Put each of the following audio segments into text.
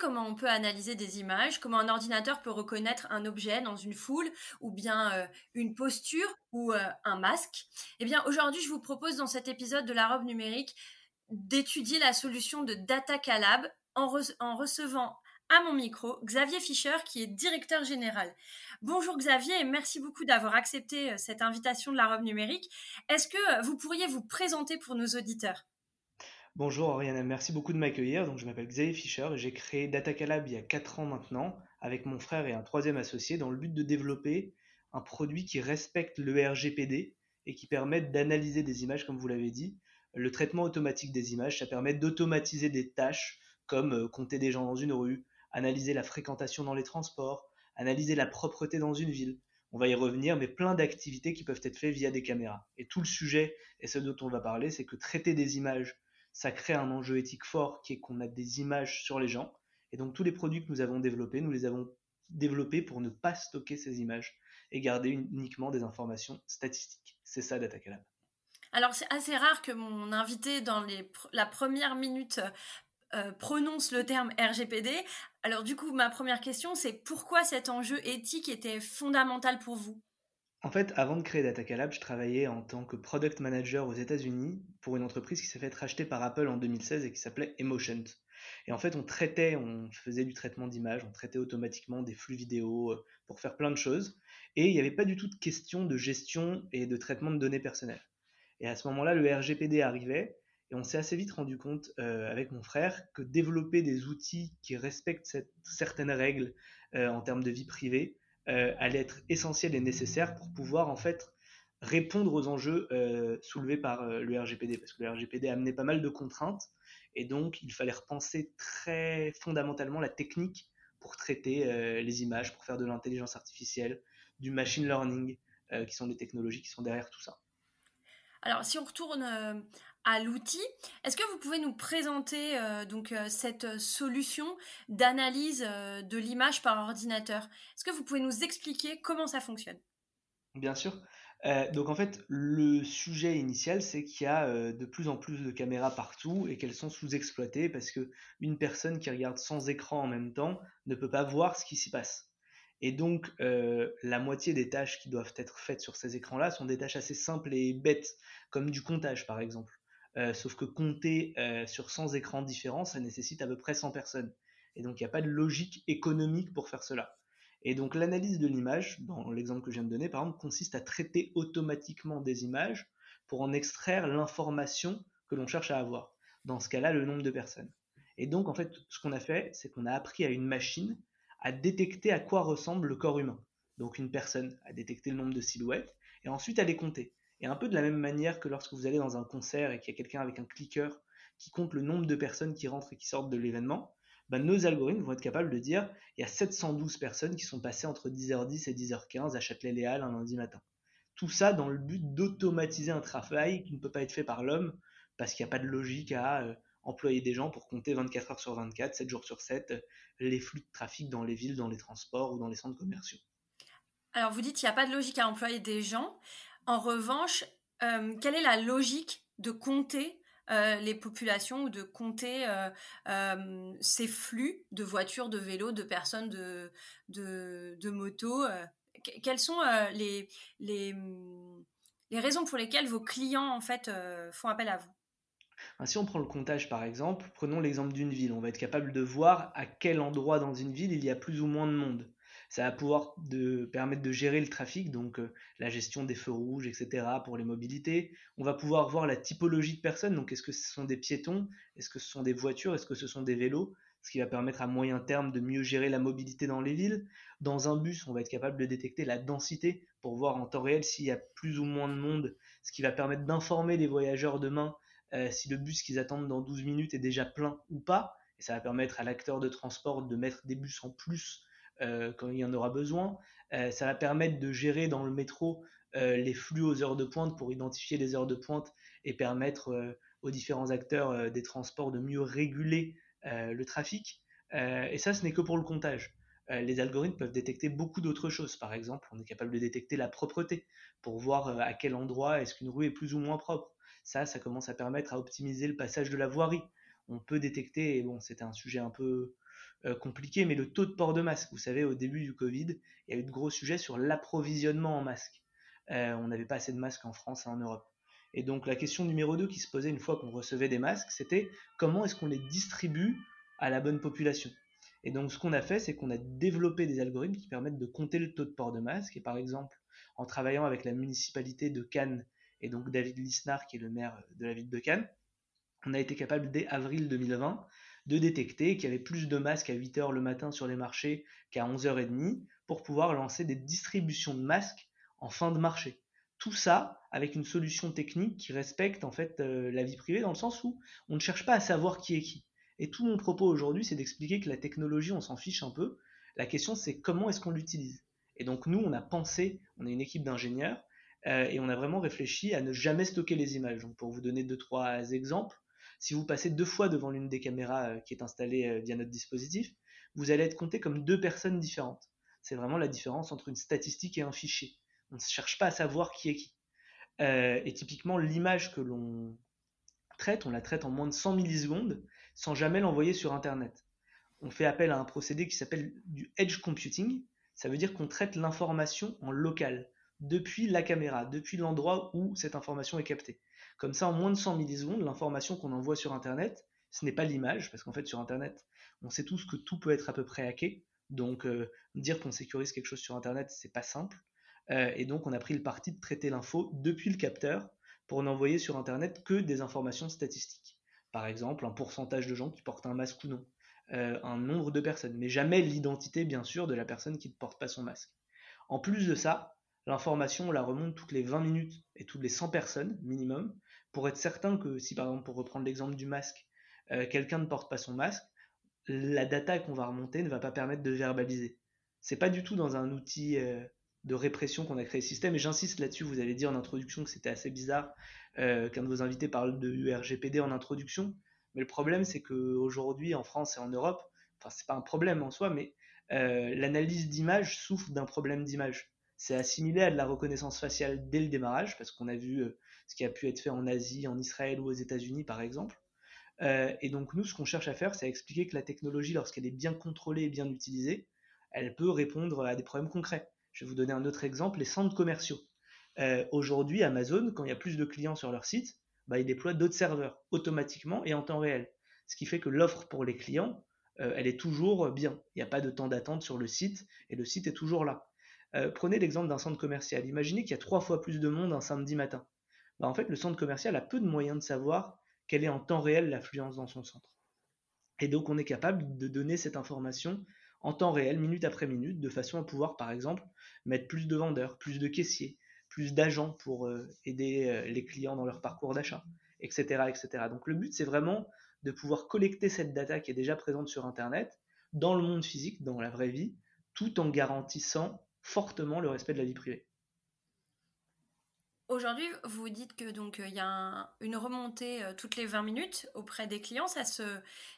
Comment on peut analyser des images, comment un ordinateur peut reconnaître un objet dans une foule, ou bien euh, une posture, ou euh, un masque Eh bien, aujourd'hui, je vous propose dans cet épisode de la robe numérique d'étudier la solution de Data Calab en, en recevant à mon micro Xavier Fischer, qui est directeur général. Bonjour Xavier et merci beaucoup d'avoir accepté euh, cette invitation de la robe numérique. Est-ce que vous pourriez vous présenter pour nos auditeurs? Bonjour Oriana, merci beaucoup de m'accueillir. Donc, je m'appelle Xavier Fischer et j'ai créé DataCalab il y a 4 ans maintenant avec mon frère et un troisième associé dans le but de développer un produit qui respecte le RGPD et qui permet d'analyser des images, comme vous l'avez dit. Le traitement automatique des images, ça permet d'automatiser des tâches comme euh, compter des gens dans une rue, analyser la fréquentation dans les transports, analyser la propreté dans une ville. On va y revenir, mais plein d'activités qui peuvent être faites via des caméras. Et tout le sujet, et ce dont on va parler, c'est que traiter des images ça crée un enjeu éthique fort qui est qu'on a des images sur les gens. Et donc tous les produits que nous avons développés, nous les avons développés pour ne pas stocker ces images et garder uniquement des informations statistiques. C'est ça DataCalab. Alors c'est assez rare que mon invité dans les, la première minute euh, prononce le terme RGPD. Alors du coup, ma première question, c'est pourquoi cet enjeu éthique était fondamental pour vous? En fait, avant de créer DataCalab, je travaillais en tant que product manager aux États-Unis pour une entreprise qui s'est fait racheter par Apple en 2016 et qui s'appelait Emotion. Et en fait, on traitait, on faisait du traitement d'images, on traitait automatiquement des flux vidéo euh, pour faire plein de choses. Et il n'y avait pas du tout de question de gestion et de traitement de données personnelles. Et à ce moment-là, le RGPD arrivait et on s'est assez vite rendu compte euh, avec mon frère que développer des outils qui respectent certaines règles euh, en termes de vie privée, euh, allait être essentiel et nécessaire pour pouvoir en fait répondre aux enjeux euh, soulevés par euh, le RGPD, parce que le RGPD amenait pas mal de contraintes, et donc il fallait repenser très fondamentalement la technique pour traiter les images, pour faire de l'intelligence artificielle, du machine learning, qui sont des technologies qui sont derrière tout ça. Alors, si on retourne à l'outil. Est-ce que vous pouvez nous présenter euh, donc euh, cette solution d'analyse euh, de l'image par ordinateur? Est-ce que vous pouvez nous expliquer comment ça fonctionne? Bien sûr. donc en fait, le sujet initial, c'est qu'il y a de plus en plus de caméras partout et qu'elles sont sous-exploitées parce que une personne qui regarde sans écran en même temps ne peut pas voir ce qui s'y passe. Et donc, la moitié des tâches qui doivent être faites sur ces écrans-là sont des tâches assez simples et bêtes, comme du comptage par exemple. Euh, sauf que compter euh, sur 100 écrans différents, ça nécessite à peu près 100 personnes. Et donc il n'y a pas de logique économique pour faire cela. Et donc l'analyse de l'image, dans l'exemple que je viens de donner, par exemple, consiste à traiter automatiquement des images pour en extraire l'information que l'on cherche à avoir. Dans ce cas-là, le nombre de personnes. Et donc en fait, ce qu'on a fait, c'est qu'on a appris à une machine à détecter à quoi ressemble le corps humain. Donc une personne a détecté le nombre de silhouettes et ensuite à les compter. Et un peu de la même manière que lorsque vous allez dans un concert et qu'il y a quelqu'un avec un clicker qui compte le nombre de personnes qui rentrent et qui sortent de l'événement, ben nos algorithmes vont être capables de dire il y a 712 personnes qui sont passées entre 10h10 et 10h15 à Châtelet-Léal un lundi matin. Tout ça dans le but d'automatiser un travail qui ne peut pas être fait par l'homme parce qu'il n'y a pas de logique à euh, employer des gens pour compter 24 heures sur 24, 7 jours sur 7, euh, les flux de trafic dans les villes, dans les transports ou dans les centres commerciaux. Alors vous dites qu'il n'y a pas de logique à employer des gens. En revanche, euh, quelle est la logique de compter euh, les populations ou de compter euh, ces flux de voitures, de vélos, de personnes, de, de, motos Quelles sont les, les, les, raisons pour lesquelles vos clients en fait font appel à vous? Si on prend le comptage par exemple, prenons l'exemple d'une ville. On va être capable de voir à quel endroit dans une ville il y a plus ou moins de monde. Ça va pouvoir permettre de gérer le trafic, donc euh, la gestion des feux rouges, etc. pour les mobilités. On va pouvoir voir la typologie de personnes, donc est-ce que ce sont des piétons, est-ce que ce sont des voitures, est-ce que ce sont des vélos, ce qui va permettre à moyen terme de mieux gérer la mobilité dans les villes. Dans un bus, on va être capable de détecter la densité pour voir en temps réel s'il y a plus ou moins de monde, ce qui va permettre d'informer les voyageurs demain euh, si le bus qu'ils attendent dans 12 minutes est déjà plein ou pas. Et ça va permettre à l'acteur de transport de mettre des bus en plus quand il y en aura besoin. ça va permettre de gérer dans le métro les flux aux heures de pointe pour identifier les heures de pointe et permettre aux différents acteurs des transports de mieux réguler le trafic. et ça, ce n'est que pour le comptage. les algorithmes peuvent détecter beaucoup d'autres choses. Par exemple, on est capable de détecter la propreté pour voir à quel endroit est-ce qu'une rue est plus ou moins propre. Ça, ça commence à permettre à optimiser le passage de la voirie. On peut détecter, et bon, c'était un sujet un peu euh, compliqué, mais le taux de port de masque. Vous savez, au début du Covid, il y a eu de gros sujets sur l'approvisionnement en masques. Euh, on n'avait pas assez de masques en France et en Europe. Et donc la question numéro 2 qui se posait une fois qu'on recevait des masques, c'était comment est-ce qu'on les distribue à la bonne population? Et donc ce qu'on a fait, c'est qu'on a développé des algorithmes qui permettent de compter le taux de port de masque. Et par exemple, en travaillant avec la municipalité de Cannes et donc David Lisnard, qui est le maire de la ville de Cannes, on a été capable dès avril 2020 de détecter qu'il y avait plus de masques à 8h le matin sur les marchés qu'à 11h30 pour pouvoir lancer des distributions de masques en fin de marché. Tout ça avec une solution technique qui respecte en fait euh, la vie privée dans le sens où on ne cherche pas à savoir qui est qui. Et tout mon propos aujourd'hui, c'est d'expliquer que la technologie, on s'en fiche un peu. La question, c'est comment est-ce qu'on l'utilise? Et donc nous, on a pensé, on est une équipe d'ingénieurs, euh, et on a vraiment réfléchi à ne jamais stocker les images. Donc pour vous donner deux, trois exemples, si vous passez deux fois devant l'une des caméras euh, qui est installée euh, via notre dispositif, vous allez être compté comme deux personnes différentes. C'est vraiment la différence entre une statistique et un fichier. On ne cherche pas à savoir qui est qui. et typiquement, l'image que l'on traite, on la traite en moins de 100 millisecondes sans jamais l'envoyer sur Internet. On fait appel à un procédé qui s'appelle du edge computing. Ça veut dire qu'on traite l'information en local depuis la caméra, depuis l'endroit où cette information est captée. Comme ça, en moins de 100 millisecondes, l'information qu'on envoie sur Internet, ce n'est pas l'image, parce qu'en fait sur Internet, on sait tous que tout peut être à peu près hacké. Donc euh, dire qu'on sécurise quelque chose sur Internet, c'est pas simple. Euh, et donc on a pris le parti de traiter l'info depuis le capteur pour n'envoyer sur Internet que des informations statistiques. Par exemple, un pourcentage de gens qui portent un masque ou non, euh, un nombre de personnes, mais jamais l'identité bien sûr de la personne qui ne porte pas son masque. En plus de ça, L'information, on la remonte toutes les 20 minutes et toutes les 100 personnes minimum, pour être certain que si par exemple, pour reprendre l'exemple du masque, euh, quelqu'un ne porte pas son masque, la data qu'on va remonter ne va pas permettre de verbaliser. C'est pas du tout dans un outil euh, de répression qu'on a créé le système, et j'insiste là-dessus, vous avez dit en introduction que c'était assez bizarre euh, qu'un de vos invités parle de URGPD en introduction, mais le problème c'est qu'aujourd'hui en France et en Europe, enfin c'est pas un problème en soi, mais l'analyse d'image souffre d'un problème d'image c'est assimilé à de la reconnaissance faciale dès le démarrage, parce qu'on a vu euh, ce qui a pu être fait en Asie, en Israël ou aux États-Unis par exemple. Euh, et donc nous, ce qu'on cherche à faire, c'est à expliquer que la technologie, lorsqu'elle est bien contrôlée et bien utilisée, elle peut répondre à des problèmes concrets. Je vais vous donner un autre exemple, les centres commerciaux. Euh, aujourd'hui, Amazon, quand il y a plus de clients sur leur site, bah, il déploie d'autres serveurs automatiquement et en temps réel. Ce qui fait que l'offre pour les clients, elle est toujours bien. Il n'y a pas de temps d'attente sur le site et le site est toujours là. Euh, prenez l'exemple d'un centre commercial. Imaginez qu'il y a trois fois plus de monde un samedi matin. Bah, en fait, le centre commercial a peu de moyens de savoir quelle est en temps réel l'affluence dans son centre. Et donc, on est capable de donner cette information en temps réel, minute après minute, de façon à pouvoir, par exemple, mettre plus de vendeurs, plus de caissiers, plus d'agents pour euh, aider euh, les clients dans leur parcours d'achat, etc., etc. Donc, le but, c'est vraiment de pouvoir collecter cette data qui est déjà présente sur Internet, dans le monde physique, dans la vraie vie, tout en garantissant fortement le respect de la vie privée. Aujourd'hui, vous dites que donc il y a une remontée euh, toutes les 20 minutes auprès des clients. Ça se,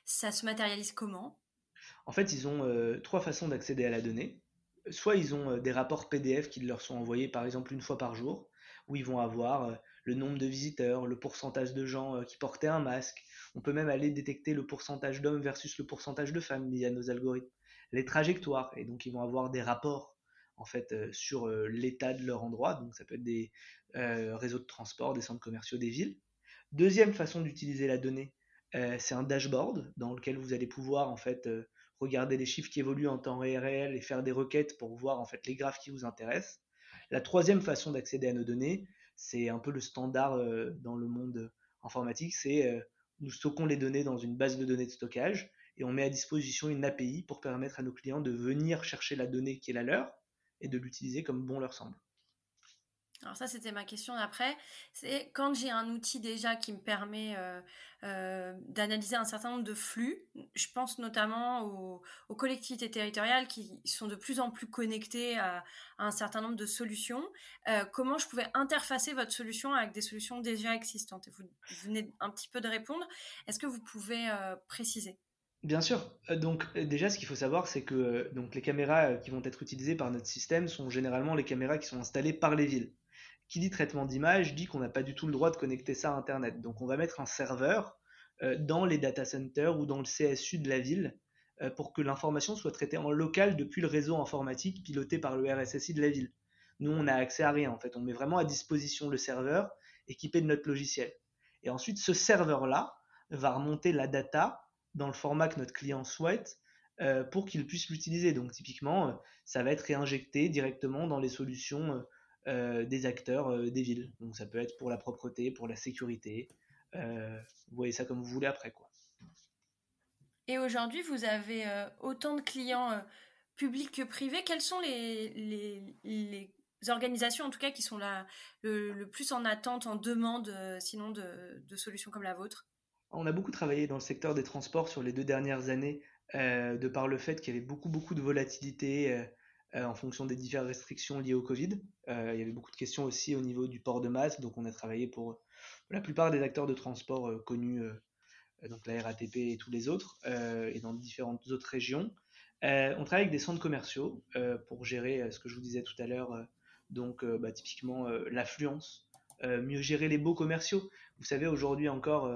ça se matérialise comment? En fait, ils ont euh, trois façons d'accéder à la donnée. Soit ils ont euh, des rapports PDF qui leur sont envoyés par exemple une fois par jour, où ils vont avoir le nombre de visiteurs, le pourcentage de gens qui portaient un masque. On peut même aller détecter le pourcentage d'hommes versus le pourcentage de femmes via nos algorithmes. Les trajectoires, et donc ils vont avoir des rapports en fait euh, sur euh, l'état de leur endroit. Donc ça peut être des euh, réseaux de transport, des centres commerciaux, des villes. Deuxième façon d'utiliser la donnée, c'est un dashboard dans lequel vous allez pouvoir en fait regarder les chiffres qui évoluent en temps réel et faire des requêtes pour voir en fait les graphes qui vous intéressent. La troisième façon d'accéder à nos données, c'est un peu le standard dans le monde informatique, c'est nous stockons les données dans une base de données de stockage et on met à disposition une API pour permettre à nos clients de venir chercher la donnée qui est la leur et de l'utiliser comme bon leur semble. Alors ça, c'était ma question d'après. C'est quand j'ai un outil déjà qui me permet euh, euh, d'analyser un certain nombre de flux. Je pense notamment aux, collectivités territoriales qui sont de plus en plus connectées à, un certain nombre de solutions. Euh, comment je pouvais interfacer votre solution avec des solutions déjà existantes? Vous, venez un petit peu de répondre. Est-ce que vous pouvez préciser? Bien sûr. Donc déjà, ce qu'il faut savoir, c'est que donc les caméras qui vont être utilisées par notre système sont généralement les caméras qui sont installées par les villes qui dit traitement d'image dit qu'on n'a pas du tout le droit de connecter ça à Internet. Donc on va mettre un serveur euh, dans les data centers ou dans le CSU de la ville euh, pour que l'information soit traitée en local depuis le réseau informatique piloté par le RSSI de la ville. Nous, on n'a accès à rien en fait. On met vraiment à disposition le serveur équipé de notre logiciel. Et ensuite, ce serveur-là va remonter la data dans le format que notre client souhaite euh, pour qu'il puisse l'utiliser. Donc typiquement, ça va être réinjecté directement dans les solutions euh, des acteurs euh, des villes. Donc ça peut être pour la propreté, pour la sécurité. Euh, vous voyez ça comme vous voulez après. quoi. Et aujourd'hui, vous avez autant de clients publics que privés. Quelles sont les, organisations, en tout cas, qui sont là, le, plus en attente, en demande, sinon de, solutions comme la vôtre? On a beaucoup travaillé dans le secteur des transports sur les deux dernières années, de par le fait qu'il y avait beaucoup, beaucoup de volatilité euh, en fonction des diverses restrictions liées au Covid. Euh, il y avait beaucoup de questions aussi au niveau du port de masque, donc on a travaillé pour la plupart des acteurs de transport euh, connus, donc la RATP et tous les autres, et dans différentes autres régions. on travaille avec des centres commerciaux pour gérer ce que je vous disais tout à l'heure, donc bah, typiquement l'affluence, mieux gérer les beaux commerciaux. Vous savez, aujourd'hui encore,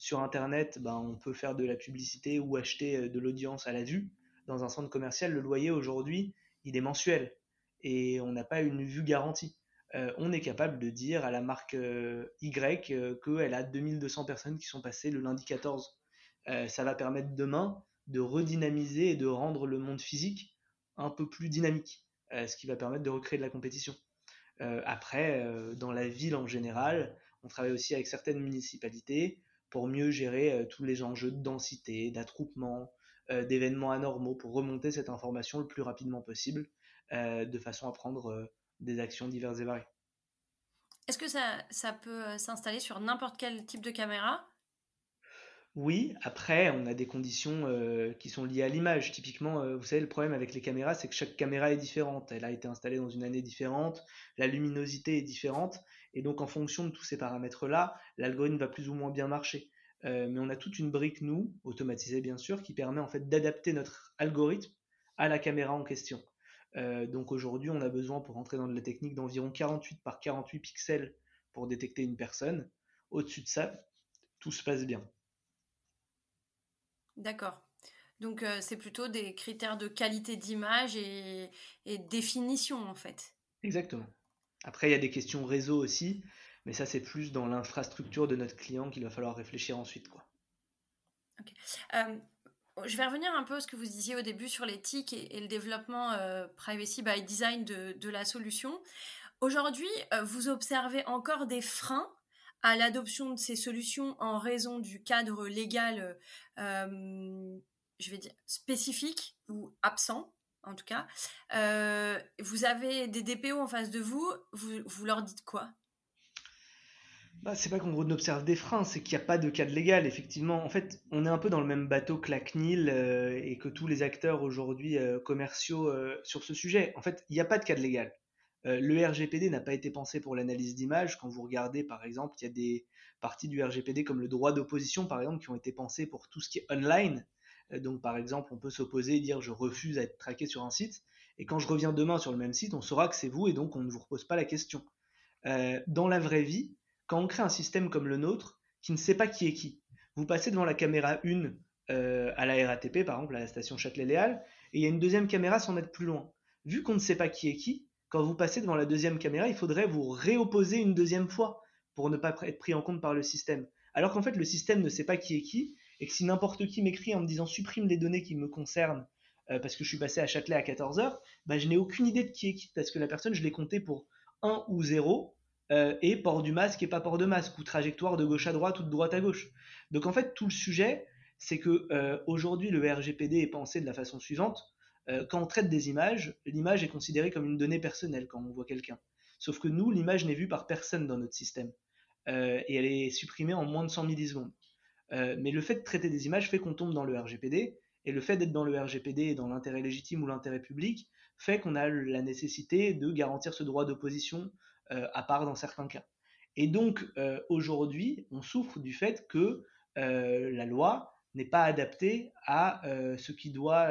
sur Internet, bah, on peut faire de la publicité ou acheter de l'audience à la vue. Dans un centre commercial, le loyer aujourd'hui, il est mensuel et on n'a pas une vue garantie. Euh, on est capable de dire à la marque euh, Y euh, qu'elle a 2200 personnes qui sont passées le lundi 14. ça va permettre demain de redynamiser et de rendre le monde physique un peu plus dynamique, ce qui va permettre de recréer de la compétition. après, dans la ville en général, on travaille aussi avec certaines municipalités pour mieux gérer tous les enjeux de densité, d'attroupement, euh, d'événements anormaux pour remonter cette information le plus rapidement possible, euh, de façon à prendre euh, des actions diverses et variées. Est-ce que ça, ça peut s'installer sur n'importe quel type de caméra? Oui, après, on a des conditions qui sont liées à l'image. Typiquement, vous savez, le problème avec les caméras, c'est que chaque caméra est différente. Elle a été installée dans une année différente, la luminosité est différente, et donc en fonction de tous ces paramètres-là, l'algorithme va plus ou moins bien marcher. Euh, mais on a toute une brique, nous, automatisée bien sûr, qui permet en fait d'adapter notre algorithme à la caméra en question. Euh, donc aujourd'hui, on a besoin, pour rentrer dans de la technique, d'environ 48 par 48 pixels pour détecter une personne. Au-dessus de ça, tout se passe bien. D'accord. Donc euh, c'est plutôt des critères de qualité d'image et, et définition en fait. Exactement. Après, il y a des questions réseau aussi. Mais ça, c'est plus dans l'infrastructure de notre client qu'il va falloir réfléchir ensuite. Quoi. Euh, je vais revenir un peu à ce que vous disiez au début sur l'éthique et, le développement euh, privacy by design de, la solution. Aujourd'hui, euh, vous observez encore des freins à l'adoption de ces solutions en raison du cadre légal, je vais dire, spécifique ou absent? En tout cas. vous avez des DPO en face de vous, vous, vous leur dites quoi? Bah, c'est pas qu'en gros on observe des freins, c'est qu'il n'y a pas de cadre légal, effectivement. En fait, on est un peu dans le même bateau que la CNIL euh, et que tous les acteurs aujourd'hui euh, commerciaux euh, sur ce sujet. En fait, il n'y a pas de cadre légal. le RGPD n'a pas été pensé pour l'analyse d'image. Quand vous regardez, par exemple, il y a des parties du RGPD comme le droit d'opposition, par exemple, qui ont été pensées pour tout ce qui est online. Donc, par exemple, on peut s'opposer et dire je refuse à être traqué sur un site. Et quand je reviens demain sur le même site, on saura que c'est vous et donc on ne vous repose pas la question. dans la vraie vie, quand on crée un système comme le nôtre, qui ne sait pas qui est qui, vous passez devant la caméra 1 euh, à la RATP, par exemple, à la station Châtelet-Léal, et il y a une deuxième caméra 100 mètres plus loin. Vu qu'on ne sait pas qui est qui, quand vous passez devant la deuxième caméra, il faudrait vous réopposer une deuxième fois pour ne pas être pris en compte par le système. Alors qu'en fait, le système ne sait pas qui est qui, et que si n'importe qui m'écrit en me disant supprime les données qui me concernent euh, parce que je suis passé à Châtelet à 14h, bah, je n'ai aucune idée de qui est qui, parce que la personne, je l'ai compté pour 1 ou 0, euh, et port du masque et pas port de masque, ou trajectoire de gauche à droite ou de droite à gauche. Donc en fait, tout le sujet, c'est que euh, aujourd'hui le RGPD est pensé de la façon suivante. Quand on traite des images, l'image est considérée comme une donnée personnelle quand on voit quelqu'un. Sauf que nous, l'image n'est vue par personne dans notre système. Et elle est supprimée en moins de 100 millisecondes. Euh, mais le fait de traiter des images fait qu'on tombe dans le RGPD, et le fait d'être dans le RGPD et dans l'intérêt légitime ou l'intérêt public fait qu'on a la nécessité de garantir ce droit d'opposition euh, à part dans certains cas. Et donc aujourd'hui, on souffre du fait que la loi n'est pas adaptée à ce qui doit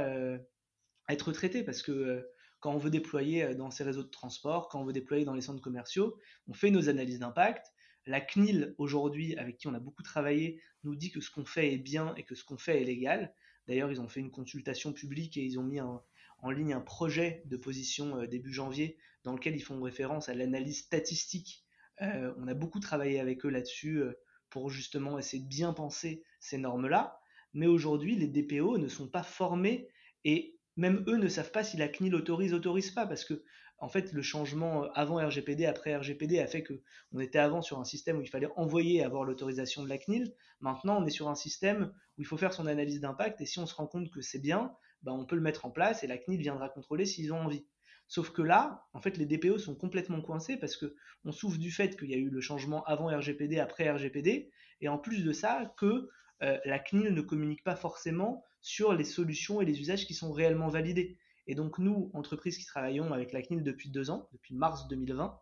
être traité, parce que quand on veut déployer dans ces réseaux de transport, quand on veut déployer dans les centres commerciaux, on fait nos analyses d'impact, la CNIL, aujourd'hui, avec qui on a beaucoup travaillé, nous dit que ce qu'on fait est bien et que ce qu'on fait est légal. D'ailleurs, ils ont fait une consultation publique et ils ont mis en ligne un projet de position euh, début janvier dans lequel ils font référence à l'analyse statistique. Euh, on a beaucoup travaillé avec eux là-dessus euh, pour justement essayer de bien penser ces normes-là. Mais aujourd'hui, les DPO ne sont pas formés et même eux ne savent pas si la CNIL autorise, autorise pas, parce que en fait, le changement euh, avant RGPD, après RGPD a fait que on était avant sur un système où il fallait envoyer avoir l'autorisation de la CNIL. Maintenant, on est sur un système où il faut faire son analyse d'impact et si on se rend compte que c'est bien, ben, on peut le mettre en place et la CNIL viendra contrôler s'ils ont envie. Sauf que là, en fait, les DPO sont complètement coincés parce que on souffre du fait qu'il y a eu le changement avant RGPD, après RGPD, et en plus de ça, que euh, la CNIL ne communique pas forcément sur les solutions et les usages qui sont réellement validés. Et donc nous, entreprises qui travaillons avec la CNIL depuis deux ans, depuis mars 2020,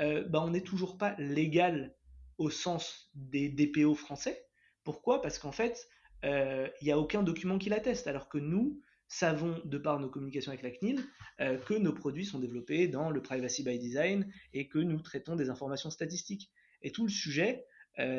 euh, bah, on n'est toujours pas légal au sens des DPO français. Pourquoi? Parce qu'en fait, euh, il n'y a aucun document qui l'atteste, alors que nous savons, de par nos communications avec la CNIL, euh, que nos produits sont développés dans le Privacy by Design et que nous traitons des informations statistiques. Et tout le sujet,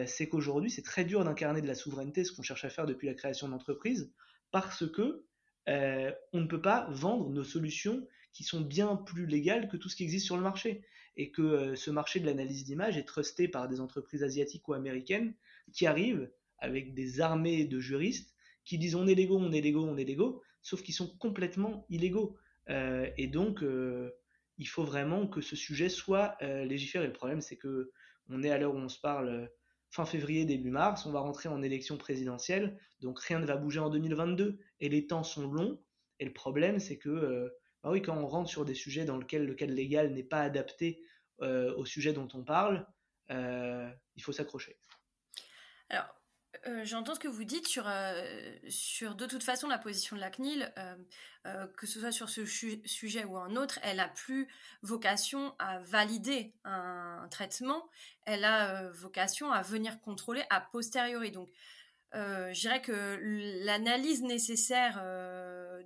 c'est qu'aujourd'hui, c'est très dur d'incarner de la souveraineté, ce qu'on cherche à faire depuis la création de l'entreprise, parce que euh, on ne peut pas vendre nos solutions qui sont bien plus légales que tout ce qui existe sur le marché. Et que euh, ce marché de l'analyse d'image est trusté par des entreprises asiatiques ou américaines qui arrivent avec des armées de juristes qui disent on est légaux, on est légaux, on est légaux, sauf qu'ils sont complètement illégaux. Euh, et donc, il faut vraiment que ce sujet soit légiféré. Le problème, c'est que on est à l'heure où on se parle fin février, début mars, on va rentrer en élection présidentielle, donc rien ne va bouger en 2022, et les temps sont longs, et le problème c'est que, euh, bah oui, quand on rentre sur des sujets dans lesquels le cadre légal n'est pas adapté euh, au sujet dont on parle, euh, il faut s'accrocher. Alors, euh, j'entends ce que vous dites sur, euh, sur de toute façon la position de la CNIL, euh, que ce soit sur ce sujet ou un autre, elle a plus vocation à valider un, traitement, elle a vocation à venir contrôler a posteriori. Donc, je dirais que l'analyse nécessaire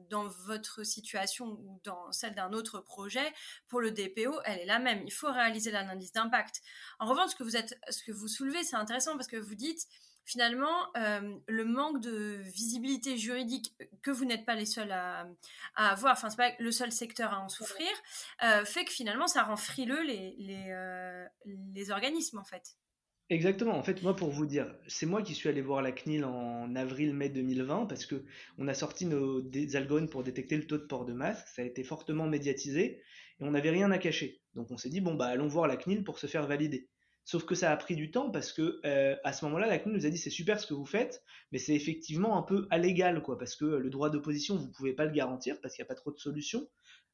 dans votre situation ou dans celle d'un autre projet pour le DPO, elle est la même. Il faut réaliser l'analyse d'impact. En revanche, ce que vous êtes, ce que vous soulevez, c'est intéressant parce que vous dites finalement, euh, le manque de visibilité juridique que vous n'êtes pas les seuls à, avoir, enfin, c'est pas le seul secteur à en souffrir, euh, fait que finalement, ça rend frileux les, euh, les, organismes, en fait. Exactement. En fait, moi, pour vous dire, c'est moi qui suis allé voir la CNIL en avril-mai 2020 parce que on a sorti nos des algorithmes pour détecter le taux de port de masque. Ça a été fortement médiatisé et on n'avait rien à cacher. Donc, on s'est dit bon bah allons voir la CNIL pour se faire valider. Sauf que ça a pris du temps parce que euh, à ce moment-là, la CNIL nous a dit c'est super ce que vous faites, mais c'est effectivement un peu allégal, quoi, parce que le droit d'opposition, vous pouvez pas le garantir parce qu'il n'y a pas trop de solutions.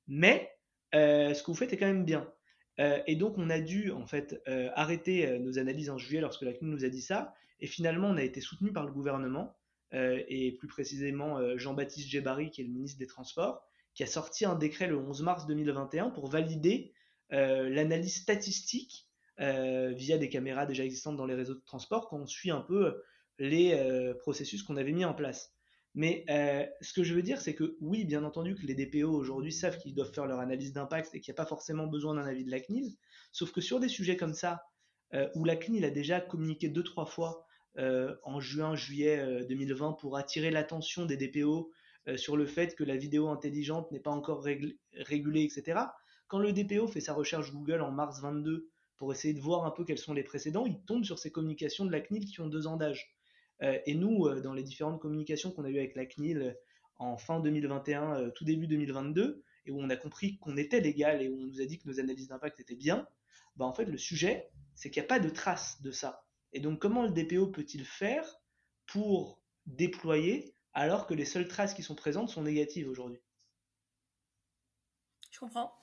Mais euh, ce que vous faites est quand même bien. Euh, et donc on a dû en fait arrêter nos analyses en juillet lorsque la CNIL nous a dit ça. Et finalement, on a été soutenu par le gouvernement et plus précisément Jean-Baptiste Djebari, qui est le ministre des Transports, qui a sorti un décret le 11 mars 2021 pour valider l'analyse statistique euh, via des caméras déjà existantes dans les réseaux de transport quand on suit un peu euh, les euh, processus qu'on avait mis en place. Mais ce que je veux dire, c'est que oui, bien entendu que les DPO aujourd'hui savent qu'ils doivent faire leur analyse d'impact et qu'il n'y a pas forcément besoin d'un avis de la CNIL, sauf que sur des sujets comme ça, où la CNIL a déjà communiqué deux, trois fois en juin, juillet 2020 pour attirer l'attention des DPO sur le fait que la vidéo intelligente n'est pas encore régulée, etc. Quand le DPO fait sa recherche Google en mars 22 pour essayer de voir un peu quels sont les précédents, il tombe sur ces communications de la CNIL qui ont deux ans d'âge. Euh, et nous, euh, dans les différentes communications qu'on a eues avec la CNIL euh, en fin 2021, tout début 2022, et où on a compris qu'on était légal et où on nous a dit que nos analyses d'impact étaient bien, bah en fait le sujet, c'est qu'il n'y a pas de trace de ça. Et donc comment le DPO peut-il faire pour déployer alors que les seules traces qui sont présentes sont négatives aujourd'hui? Je comprends.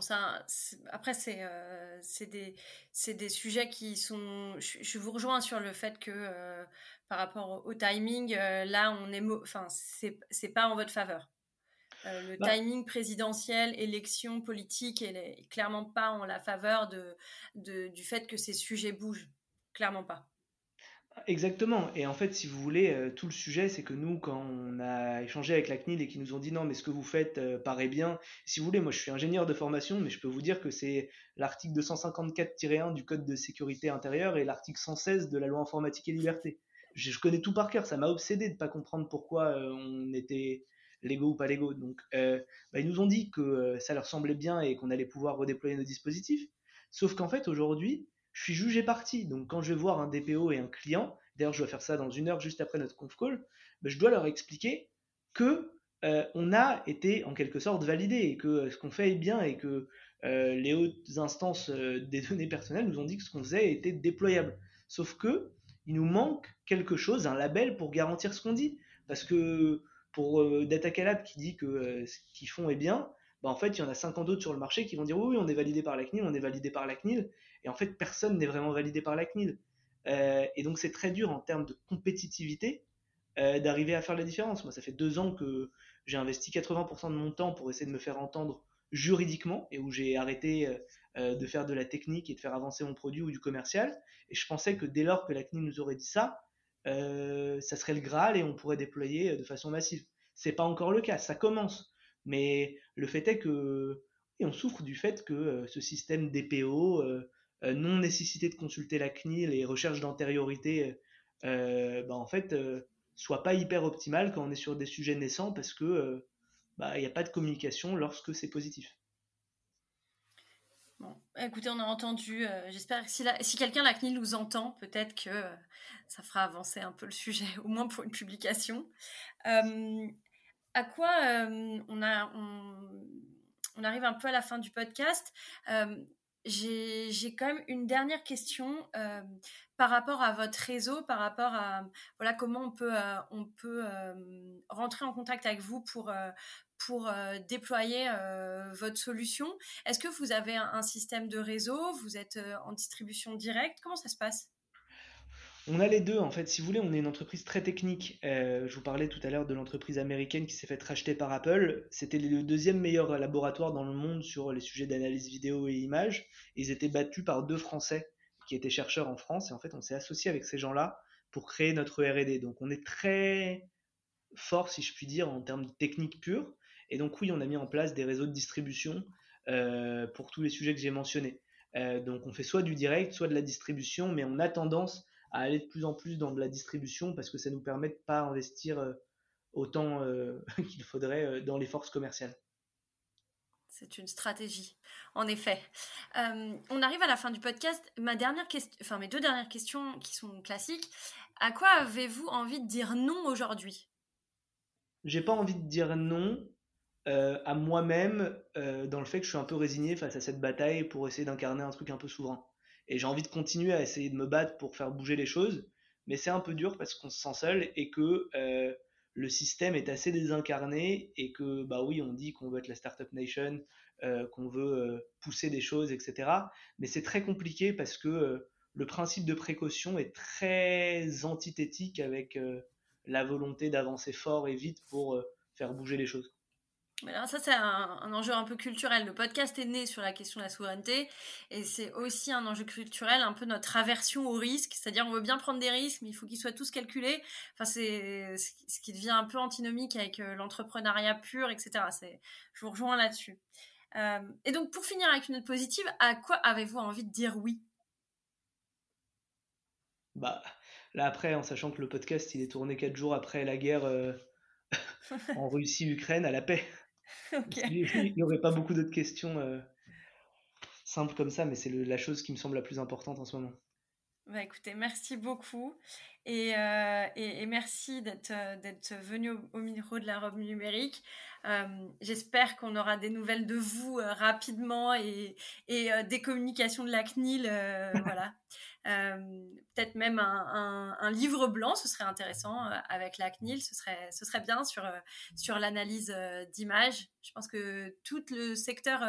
Ça, après, c'est euh, des, des, sujets qui sont. Je, vous rejoins sur le fait que euh, par rapport au, timing, euh, là, on est. Enfin, c'est pas en votre faveur. le bah timing présidentiel, élection politique, elle est clairement pas en la faveur de, de, du fait que ces sujets bougent. Clairement pas. Exactement. Et en fait, si vous voulez, euh, tout le sujet, c'est que nous, quand on a échangé avec la CNIL et qu'ils nous ont dit non, mais ce que vous faites euh, paraît bien, si vous voulez, moi je suis ingénieur de formation, mais je peux vous dire que c'est l'article 254-1 du Code de sécurité intérieure et l'article 116 de la loi informatique et liberté. Je, connais tout par cœur, ça m'a obsédé de ne pas comprendre pourquoi euh, on était légaux ou pas légaux. Donc, bah, ils nous ont dit que ça leur semblait bien et qu'on allait pouvoir redéployer nos dispositifs. Sauf qu'en fait, aujourd'hui, je suis jugé parti. Donc quand je vais voir un DPO et un client, d'ailleurs je dois faire ça dans une heure juste après notre conf call, ben, je dois leur expliquer que euh, on a été en quelque sorte validé et que euh, ce qu'on fait est bien et que euh, les hautes instances des données personnelles nous ont dit que ce qu'on faisait était déployable. Sauf que il nous manque quelque chose, un label pour garantir ce qu'on dit. Parce que pour Data Calab qui dit que ce qu'ils font est bien, bah, en fait, il y en a 50 autres sur le marché qui vont dire oui, on est validé par la CNIL, on est validé par la CNIL. Et en fait, personne n'est vraiment validé par la CNIL. Euh, et donc, c'est très dur en termes de compétitivité euh, d'arriver à faire la différence. Moi, ça fait deux ans que j'ai investi 80% de mon temps pour essayer de me faire entendre juridiquement et où j'ai arrêté euh, de faire de la technique et de faire avancer mon produit ou du commercial. Et je pensais que dès lors que la CNIL nous aurait dit ça, ça serait le Graal et on pourrait déployer de façon massive. C'est pas encore le cas, ça commence. Mais le fait est que on souffre du fait que euh, ce système DPO, euh, euh, non nécessité de consulter la CNIL et recherche d'antériorité, bah, en fait, soit pas hyper optimal quand on est sur des sujets naissants parce que bah, il n'y a pas de communication lorsque c'est positif. Bon, écoutez, on a entendu. J'espère que si, si quelqu'un la CNIL nous entend, peut-être que ça fera avancer un peu le sujet, au moins pour une publication à quoi euh, on, arrive un peu à la fin du podcast. Euh, j'ai quand même une dernière question euh, par rapport à votre réseau, par rapport à voilà comment on peut on peut rentrer en contact avec vous pour déployer votre solution. Est-ce que vous avez un, système de réseau? Vous êtes en distribution directe? Comment ça se passe? On a les deux, en fait. Si vous voulez, on est une entreprise très technique. Euh, je vous parlais tout à l'heure de l'entreprise américaine qui s'est fait racheter par Apple. C'était le deuxième meilleur laboratoire dans le monde sur les sujets d'analyse vidéo et images. Ils étaient battus par deux Français qui étaient chercheurs en France. Et en fait, on s'est associé avec ces gens-là pour créer notre R&D. Donc, on est très fort, si je puis dire, en termes de technique pure. Et donc, oui, on a mis en place des réseaux de distribution euh, pour tous les sujets que j'ai mentionnés. Euh, donc, on fait soit du direct, soit de la distribution, mais on a tendance à aller de plus en plus dans de la distribution parce que ça nous permet de pas investir euh, autant euh, qu'il faudrait euh, dans les forces commerciales. C'est une stratégie, en effet. on arrive à la fin du podcast. Ma dernière question, enfin mes deux dernières questions qui sont classiques. À quoi avez-vous envie de dire non aujourd'hui? J'ai pas envie de dire non à moi-même dans le fait que je suis un peu résigné face à cette bataille pour essayer d'incarner un truc un peu souverain. Et j'ai envie de continuer à essayer de me battre pour faire bouger les choses, mais c'est un peu dur parce qu'on se sent seul et que euh, le système est assez désincarné et que, bah oui, on dit qu'on veut être la Startup Nation, euh, qu'on veut euh, pousser des choses, etc. Mais c'est très compliqué parce que le principe de précaution est très antithétique avec la volonté d'avancer fort et vite pour faire bouger les choses ça, c'est un, enjeu un peu culturel. Le podcast est né sur la question de la souveraineté et c'est aussi un enjeu culturel, un peu notre aversion au risque. C'est-à-dire, on veut bien prendre des risques, mais il faut qu'ils soient tous calculés. Enfin, c'est ce qui devient un peu antinomique avec euh, l'entrepreneuriat pur, etc. Je vous rejoins là-dessus. Euh, et donc, pour finir avec une note positive, à quoi avez-vous envie de dire oui? Bah, là, après, en sachant que le podcast, il est tourné quatre jours après la guerre. Euh, en Russie-Ukraine à la paix. Il n'y aurait pas beaucoup d'autres questions euh, simples comme ça, mais c'est la chose qui me semble la plus importante en ce moment. Bah écoutez, merci beaucoup et, euh, et, merci d'être d'être venu au, micro de la robe numérique. J'espère qu'on aura des nouvelles de vous rapidement et, et des communications de la CNIL. voilà. Peut-être même un, un, livre blanc, ce serait intéressant avec la CNIL, ce serait, ce serait bien sur, sur l'analyse d'images. Je pense que tout le secteur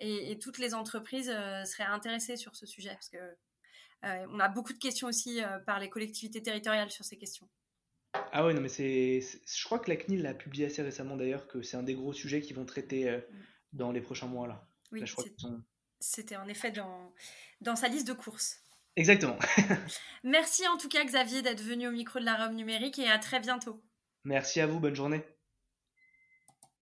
et, toutes les entreprises seraient intéressées sur ce sujet parce que euh, on a beaucoup de questions aussi euh, par les collectivités territoriales sur ces questions. Ah ouais, non, mais c'est. Je crois que la CNIL l'a publié assez récemment d'ailleurs, que c'est un des gros sujets qu'ils vont traiter euh, mm. dans les prochains mois là. Oui, c'était en effet dans, dans sa liste de courses. Exactement. Merci en tout cas Xavier d'être venu au micro de la Rome numérique et à très bientôt. Merci à vous, bonne journée.